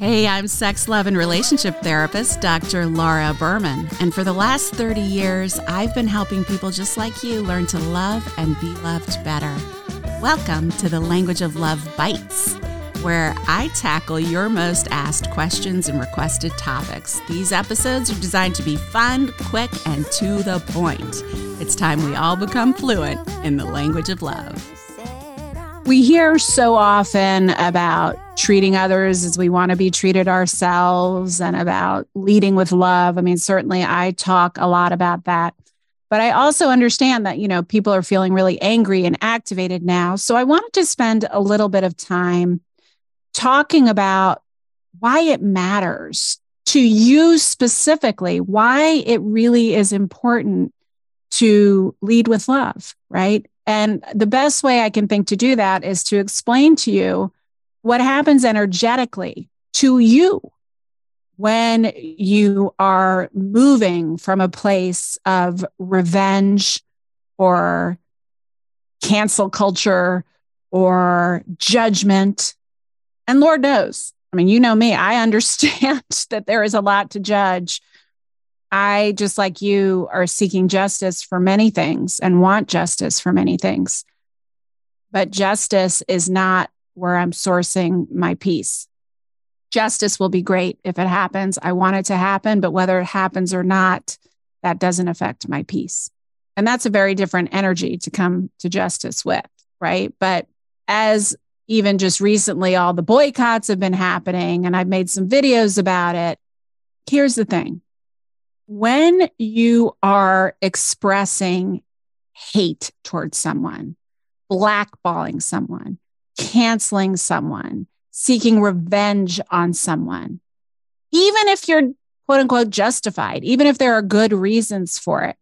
Hey, I'm sex, love, and relationship therapist, Dr. Laura Berman. And for the last 30 years, I've been helping people just like you learn to love and be loved better. Welcome to the Language of Love Bites, where I tackle your most asked questions and requested topics. These episodes are designed to be fun, quick, and to the point. It's time we all become fluent in the language of love. We hear so often about treating others as we want to be treated ourselves and about leading with love. I mean, certainly I talk a lot about that. But I also understand that, you know, people are feeling really angry and activated now. So I wanted to spend a little bit of time talking about why it matters to you specifically, why it really is important to lead with love, right? And the best way I can think to do that is to explain to you what happens energetically to you when you are moving from a place of revenge or cancel culture or judgment. And Lord knows, I mean, you know me, I understand that there is a lot to judge. I, just like you, are seeking justice for many things and want justice for many things. But justice is not where I'm sourcing my peace. Justice will be great if it happens. I want it to happen, but whether it happens or not, that doesn't affect my peace. And that's a very different energy to come to justice with, right? But as even just recently, all the boycotts have been happening, and I've made some videos about it. Here's the thing when you are expressing hate towards someone, blackballing someone, canceling someone, seeking revenge on someone, even if you're quote unquote justified, even if there are good reasons for it,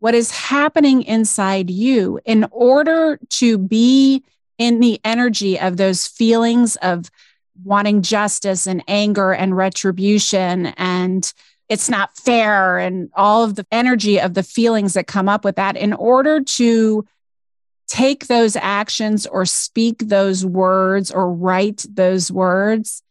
what is happening inside you in order to be in the energy of those feelings of wanting justice and anger and retribution and it's not fair and all of the energy of the feelings that come up with that in order to take those actions or speak those words or write those words,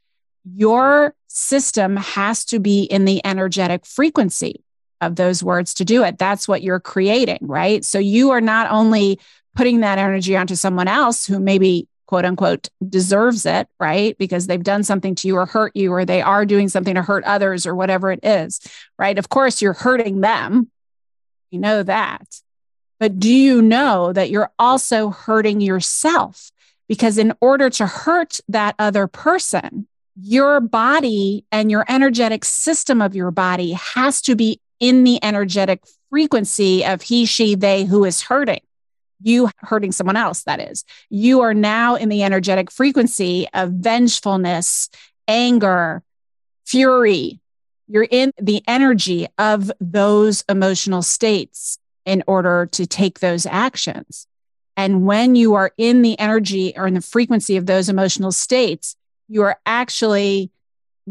your system has to be in the energetic frequency of those words to do it. That's what you're creating, right? So you are not only putting that energy onto someone else who maybe quote unquote deserves it, right? Because they've done something to you or hurt you, or they are doing something to hurt others or whatever it is, right? Of course, you're hurting them. You know that. But do you know that you're also hurting yourself? Because in order to hurt that other person, your body and your energetic system of your body has to be in the energetic frequency of he, she, they who is hurting. You hurting someone else, that is. You are now in the energetic frequency of vengefulness, anger, fury. You're in the energy of those emotional states in order to take those actions. And when you are in the energy or in the frequency of those emotional states, you are actually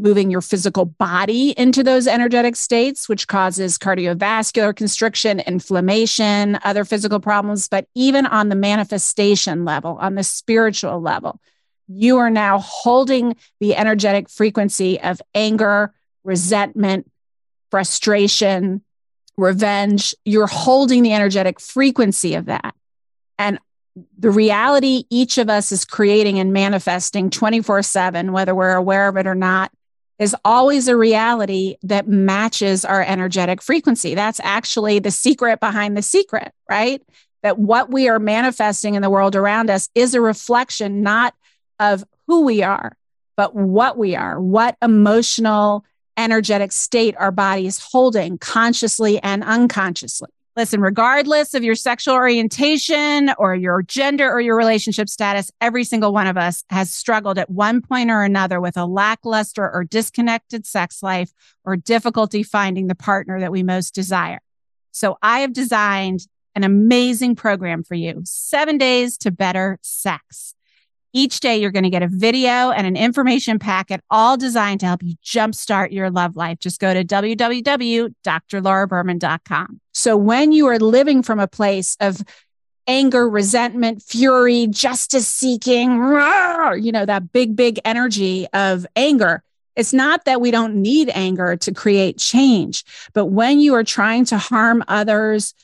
moving your physical body into those energetic states, which causes cardiovascular constriction, inflammation, other physical problems. But even on the manifestation level, on the spiritual level, you are now holding the energetic frequency of anger, resentment, frustration, revenge, you're holding the energetic frequency of that. And the reality each of us is creating and manifesting 24 7, whether we're aware of it or not, is always a reality that matches our energetic frequency. That's actually the secret behind the secret, right? That what we are manifesting in the world around us is a reflection not of who we are, but what we are, what emotional energetic state our body is holding consciously and unconsciously. Listen, regardless of your sexual orientation or your gender or your relationship status, every single one of us has struggled at one point or another with a lackluster or disconnected sex life or difficulty finding the partner that we most desire. So I have designed an amazing program for you seven days to better sex. Each day, you're going to get a video and an information packet, all designed to help you jumpstart your love life. Just go to www.drlauraberman.com. So, when you are living from a place of anger, resentment, fury, justice seeking, you know, that big, big energy of anger, It's not that we don't need anger to create change, but when you are trying to harm others,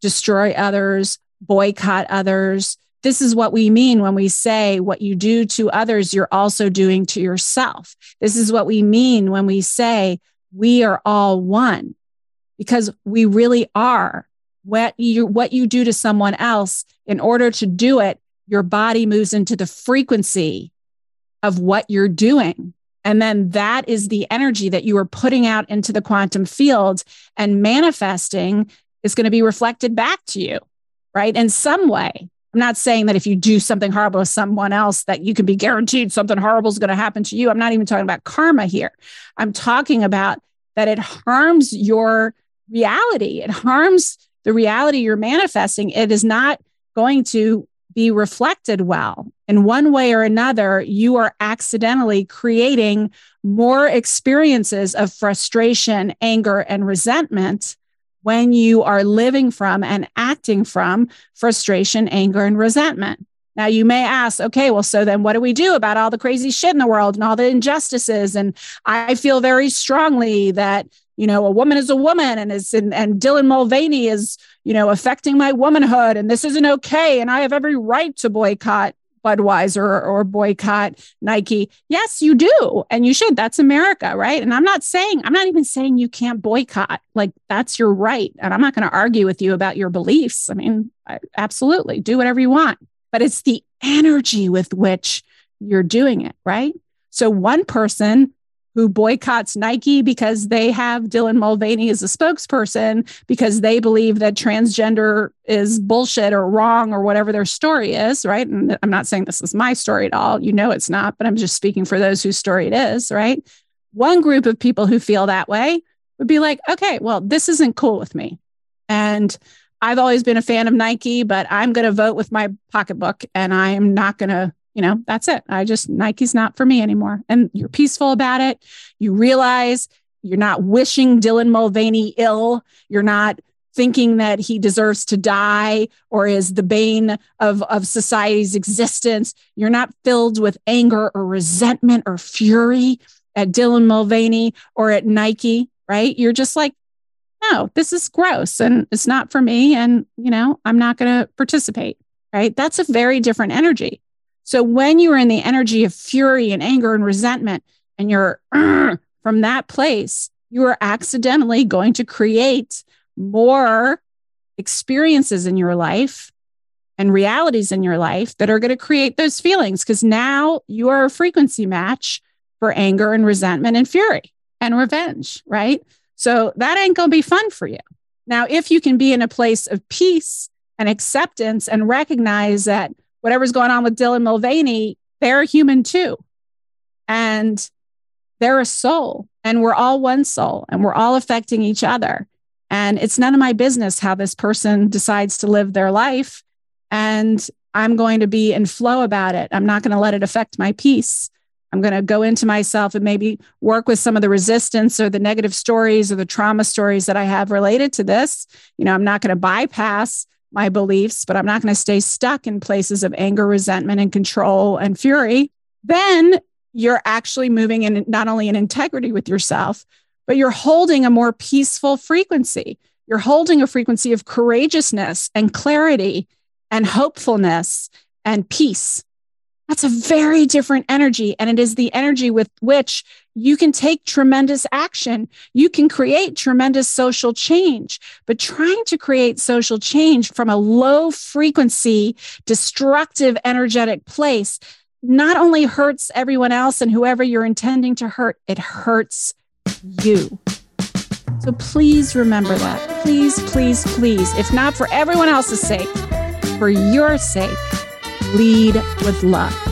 destroy others, boycott others, this is what we mean when we say what you do to others, you're also doing to yourself. This is what we mean when we say we are all one because we really are. What you, what you do to someone else, in order to do it, your body moves into the frequency of what you're doing. And then that is the energy that you are putting out into the quantum field and manifesting is going to be reflected back to you, right? In some way. I'm not saying that if you do something horrible to someone else that you can be guaranteed something horrible is going to happen to you. I'm not even talking about karma here. I'm talking about that it harms your reality. It harms the reality you're manifesting. It is not going to be reflected well. In one way or another, you are accidentally creating more experiences of frustration, anger, and resentment when you are living from and acting from frustration, anger, and resentment. Now, you may ask, okay, well, so then what do we do about all the crazy shit in the world and all the injustices? And I feel very strongly that, you know, a woman is a woman and is, and, and Dylan Mulvaney is, you know, affecting my womanhood and this isn't okay. And I have every right to boycott Budweiser or boycott Nike. Yes, you do. And you should. That's America, right? And I'm not saying, I'm not even saying you can't boycott. Like that's your right. And I'm not going to argue with you about your beliefs. I mean, I, absolutely do whatever you want, but it's the energy with which you're doing it, right? So one person who boycotts Nike because they have Dylan Mulvaney as a spokesperson because they believe that transgender is bullshit or wrong or whatever their story is, right? And I'm not saying this is my story at all. You know it's not, but I'm just speaking for those whose story it is, right? One group of people who feel that way would be like, okay, well, this isn't cool with me. And I've always been a fan of Nike, but I'm going to vote with my pocketbook and I am not going to you know, that's it. I just, Nike's not for me anymore. And you're peaceful about it. You realize you're not wishing Dylan Mulvaney ill. You're not thinking that he deserves to die or is the bane of, of society's existence. You're not filled with anger or resentment or fury at Dylan Mulvaney or at Nike, right? You're just like, no, this is gross and it's not for me. And, you know, I'm not going to participate, right? That's a very different energy. So when you are in the energy of fury and anger and resentment, and you're from that place, you are accidentally going to create more experiences in your life and realities in your life that are going to create those feelings because now you are a frequency match for anger and resentment and fury and revenge, right? So that ain't going to be fun for you. Now, if you can be in a place of peace and acceptance and recognize that whatever's going on with Dylan Mulvaney, they're human too. And they're a soul, and we're all one soul, and we're all affecting each other. And it's none of my business how this person decides to live their life. And I'm going to be in flow about it. I'm not going to let it affect my peace. I'm going to go into myself and maybe work with some of the resistance or the negative stories or the trauma stories that I have related to this. You know, I'm not going to bypass my beliefs, but I'm not going to stay stuck in places of anger, resentment, and control and fury, then you're actually moving in not only in integrity with yourself, but you're holding a more peaceful frequency. You're holding a frequency of courageousness and clarity and hopefulness and peace. That's a very different energy. And it is the energy with which you can take tremendous action. You can create tremendous social change. But trying to create social change from a low frequency, destructive, energetic place not only hurts everyone else and whoever you're intending to hurt, it hurts you. So please remember that. Please, please, please, if not for everyone else's sake, for your sake lead with love.